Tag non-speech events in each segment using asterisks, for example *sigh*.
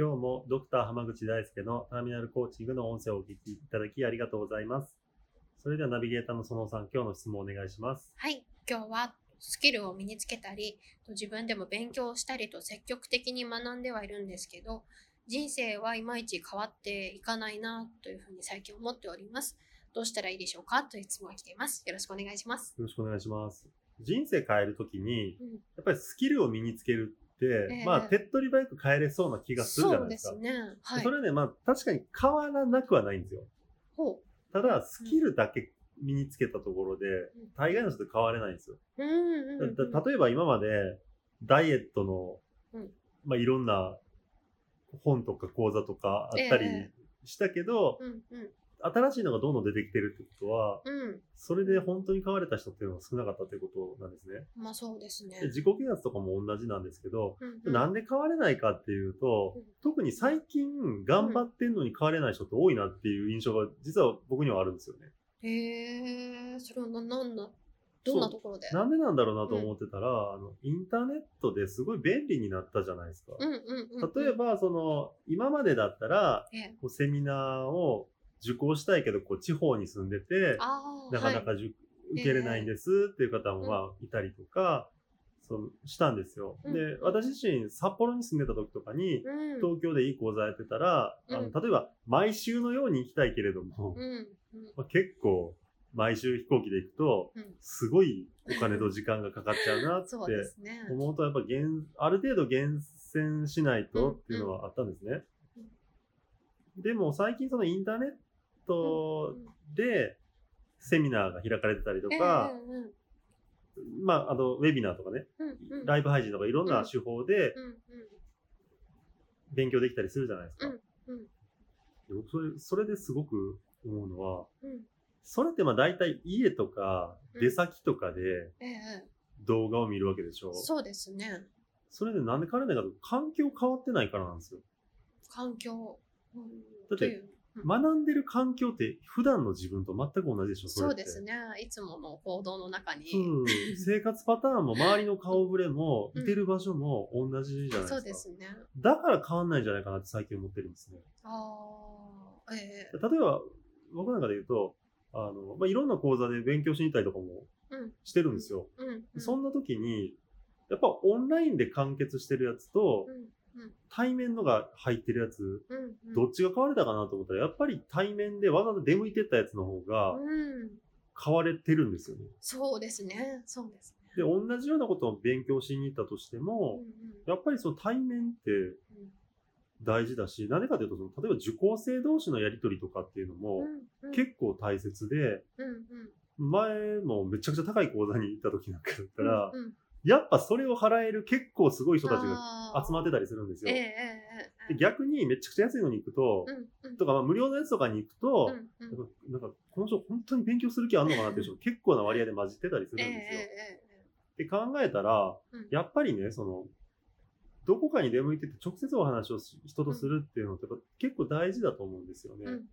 今日もドクター濱口大輔のターミナルコーチングの音声をお聞きいただきありがとうございます。それではナビゲーターの園さん、今日の質問をお願いします。はい、今日はスキルを身につけたり、自分でも勉強したりと積極的に学んではいるんですけど、人生はいまいち変わっていかないなというふうに最近思っております。どうしたらいいでしょうかという質問が来ています。よろしくお願いします。よろしくお願いします。人生変えるときに、うんやっぱりスキルを身につけるまあ、手っ取り早く変えれそうな気がするじゃないですか。そうですね。はい。それはね、まあ、確かに変わらなくはないんですよ。ほただ、スキルだけ身につけたところで、大概の人と変われないんですよ。う。うんうんうん。だだ例えば今まで、ダイエットの、うんまあ、いろんな本とか講座とかあったりえしたけど、うんうん新しいのがどんどん出てきてるってことは、うん。それで本当に変われた人っていうのが少なかったということなんですね。まあそうですねで。自己啓発とかも同じなんですけど、うんうんなんで変われないかっていうと、うん特に最近頑張ってんのに変われない人って多いなっていう印象が実は僕にはあるんですよね。へえ、それはな、なんだ、どんなところで？なんでなんだろうなと思ってたら、あの、インターネットですごい便利になったじゃないですか。うんうんうんうん。例えば、その、今までだったら、ええ、こうセミナーを受講したいけど、こう、地方に住んでて、なかなか受,、受けれないんですっていう方も、まあ、いたりとか、そう、したんですよ。うん。で、私自身、札幌に住んでた時とかに、うん、東京でいい講座やってたら、あうん。の、例えば、毎週のように行きたいけれども、まあ、結構、毎週飛行機で行くと、うん。すごいお金と時間がかかっちゃうなって。*laughs* 思うと、やっぱ厳、ある程度厳選しないとっていうのはあったんですね。でも最近そのインターネットでセミナーが開かれてたりとか、うんうんまあ、あの、ウェビナーとかね、うんうん、ライブ配信とかいろんな手法でうんうん勉強できたりするじゃないですか。うんうんそれ、それですごく思うのは、うんそれってまあ大体家とか出先とかでええ動画を見るわけでしょ。そうですね。それでなんで変われないかと環境変わってないからなんですよ。環境。うんだって学んでる環境って普段の自分と全く同じでしょ、そうですね。いつもの行動の中に。うん、生活パターンも *laughs* 周りの顔ぶれも、うんいてる場所も同じじゃないですか。そうですね。だから変わんないんじゃないかなって最近思ってるんですね。ああ、ええ例えば、僕なんかで言うと、あの、まあ、いろんな講座で勉強しに行ったりとかもうんしてるんですよ。うんうん。そんな時に、やっぱオンラインで完結してるやつと、うん対面のが入ってるやつ。どっちが変われたかなと思ったら、やっぱり対面でわざわざ出向いてったやつの方がうん。変われてるんですよね。そうですね。そうですね。で、同じようなことを勉強しに行ったとしても、やっぱりその対面ってうん大事だし、なんでかというと、その例えば受講生同士のやりとりとかっていうのうも結構大切で、うん前もめちゃくちゃ高い講座に行った時なんかだったうんら、うんやっぱそれを払える結構すごい人たちが集まってたりするんですよ。で逆にめちゃくちゃ安いのに行くと、えうんうん。とかまあ無料のやつとかに行くと、うんうん。なんかこの人本当に勉強する気あんのかなっていう人結構な割合で混じってたりするんええですよ。えで考えたら、うん。やっぱりね、その、どこかに出向いてて直接お話をし人とするっていうのって結構大事だと思うんですよね。うんうん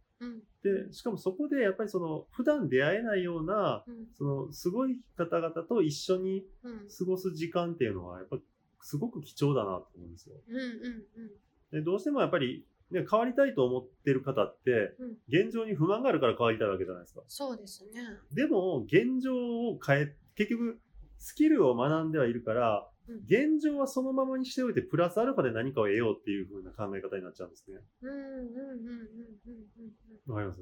で、しかもそこでやっぱりその、普段出会えないような、うんその、すごい方々と一緒にうん過ごす時間っていうのは、やっぱすごく貴重だなと思うんですよ。うんうんうんで、どうしてもやっぱり、ね、変わりたいと思ってる方って、うん現状に不満があるから変わりたいわけじゃないですか。そうですね。でも、現状を変え、結局、スキルを学んではいるから、うん現状はそのままにしておいて、プラスアルファで何かを得ようっていう風な考え方になっちゃうんですね。うんうんうんうんうんうん。わかります？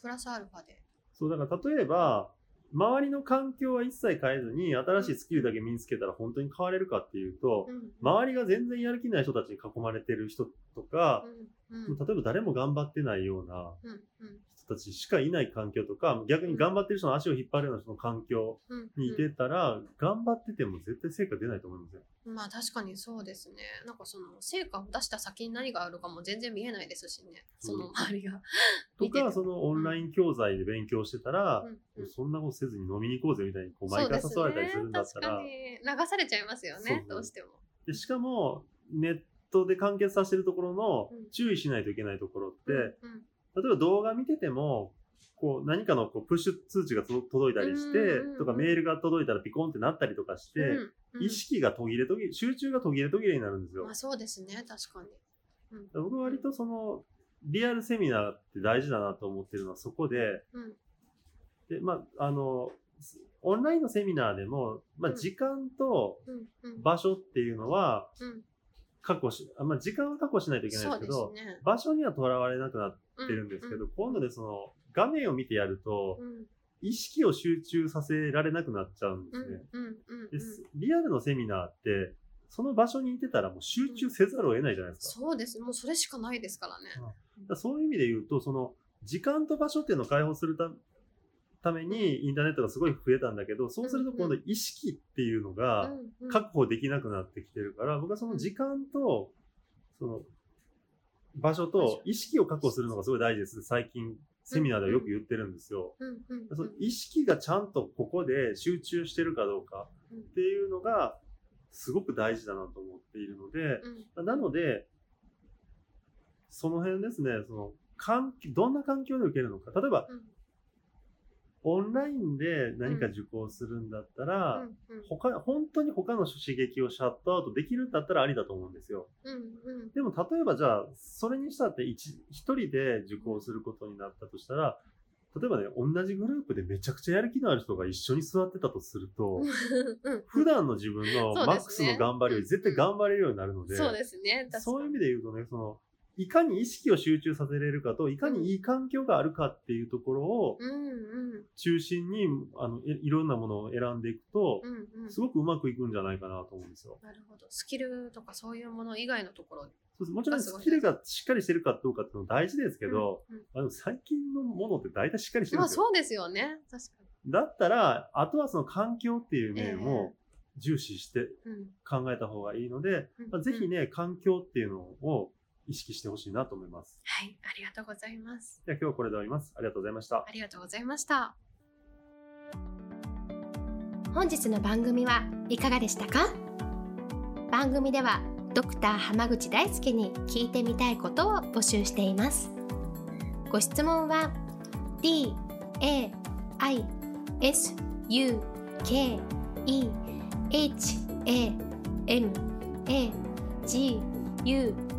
プラスアルファで。そう、だから例えば、周りの環境は一切変えずに、新しいスキルだけ身につけたら本当に変われるかっていうと、うん周りが全然やる気ない人たちに囲まれてる人とか、うんうん例えば誰も頑張ってないようなたちしかいない環境とか、逆に頑張ってる人の足を引っ張るような人の環境うん。にいてたら、頑張ってても絶対成果出ないと思いますよ。うん。まあ確かにそうですね。なんかその成果を出した先に何があるかも全然見えないですしね。その周りが。*laughs* とか、そのオンライン教材で勉強してたら、うん。うん。そんなことせずに飲みに行こうぜみたいにこう毎回誘われたりするんだったら、ね、流されちゃいますよねどうしても。でしかもネットで完結させてるところのうん。注意しないといけないところって、うん例えば動画見てても、こう何かのこうプッシュ通知がと届いたりして、とかメールが届いたらピコンってなったりとかして、意識が途切れ途切れ、集中が途切れ途切れになるんですよ。まあ。そうですね確かに。うん。僕は割とその、リアルセミナーって大事だなと思ってるのはそこで、うん。で、まあ、あの、オンラインのセミナーでも、まあ、うん。時間と場所っていうのはうん確保し、あまあ、時間は確保しないといけないですけど、ね。場所にはとらわれなくなっってるんですけど、今度でその、画面を見てやると、うん意識を集中させられなくなっちゃうんでうんすね。うんうんでうんリアルのセミナーって、その場所にいてたらもう集中せざるを得ないじゃないですか。そうですもうそれしかないですからね。だからそういう意味で言うと、その、時間と場所っていうのを解放するたためにインターネットがすごい増えたんだけど、そうすると今度意識っていうのが確保できなくなってきてるから、僕はその時間と、その、場所と意識を確保するのがすごい大事です。最近、セミナーではよく言ってるんですよ。その意識がちゃんとここで集中してるかどうかっていうのが、すごく大事だなと思っているので、うん。なので、その辺ですね、その、環境どんな環境で受けるのか。例えば、うんオンラインで何か受講するんだったら、うんうん。他、本当に他の刺激をシャットアウトできるんだったらありだと思うんですよ。うんうん。でも例えばじゃあ、それにしたって一一人で受講することになったとしたら、例えばね、同じグループでめちゃくちゃやる気のある人が一緒に座ってたとすると、*laughs* うん。普段の自分のマックスの頑張りより絶対頑張れるようになるので、そうですね。そういう意味で言うとね、その、いかに意識を集中させれるかと、いかにいい環境があるかっていうところをうんうん中心に、あの、いいろんなものを選んでいくと、うんうん。すごくうまくいくんじゃないかなと思うんですよ。なるほど。スキルとかそういうもの以外のところそうですもちろんスキルがしっかりしてるかどうかっていうのは大事ですけど、うんうんあの最近のものって大体しっかりしてるんですよ。まあそうですよね。確かだったら、あとはその環境っていう面を重視して考えた方がいいので、うんまあ、ぜひね、環境っていうのを意識してほしいなと思います。はい、ありがとうございます。では今日はこれで終わります。ありがとうございましたあ。りがとうございました。本日の番組はいかがでしたか？番組ではドクター濱口大輔に聞いてみたいことを募集していますご質問は d a i s u k e h a m a g u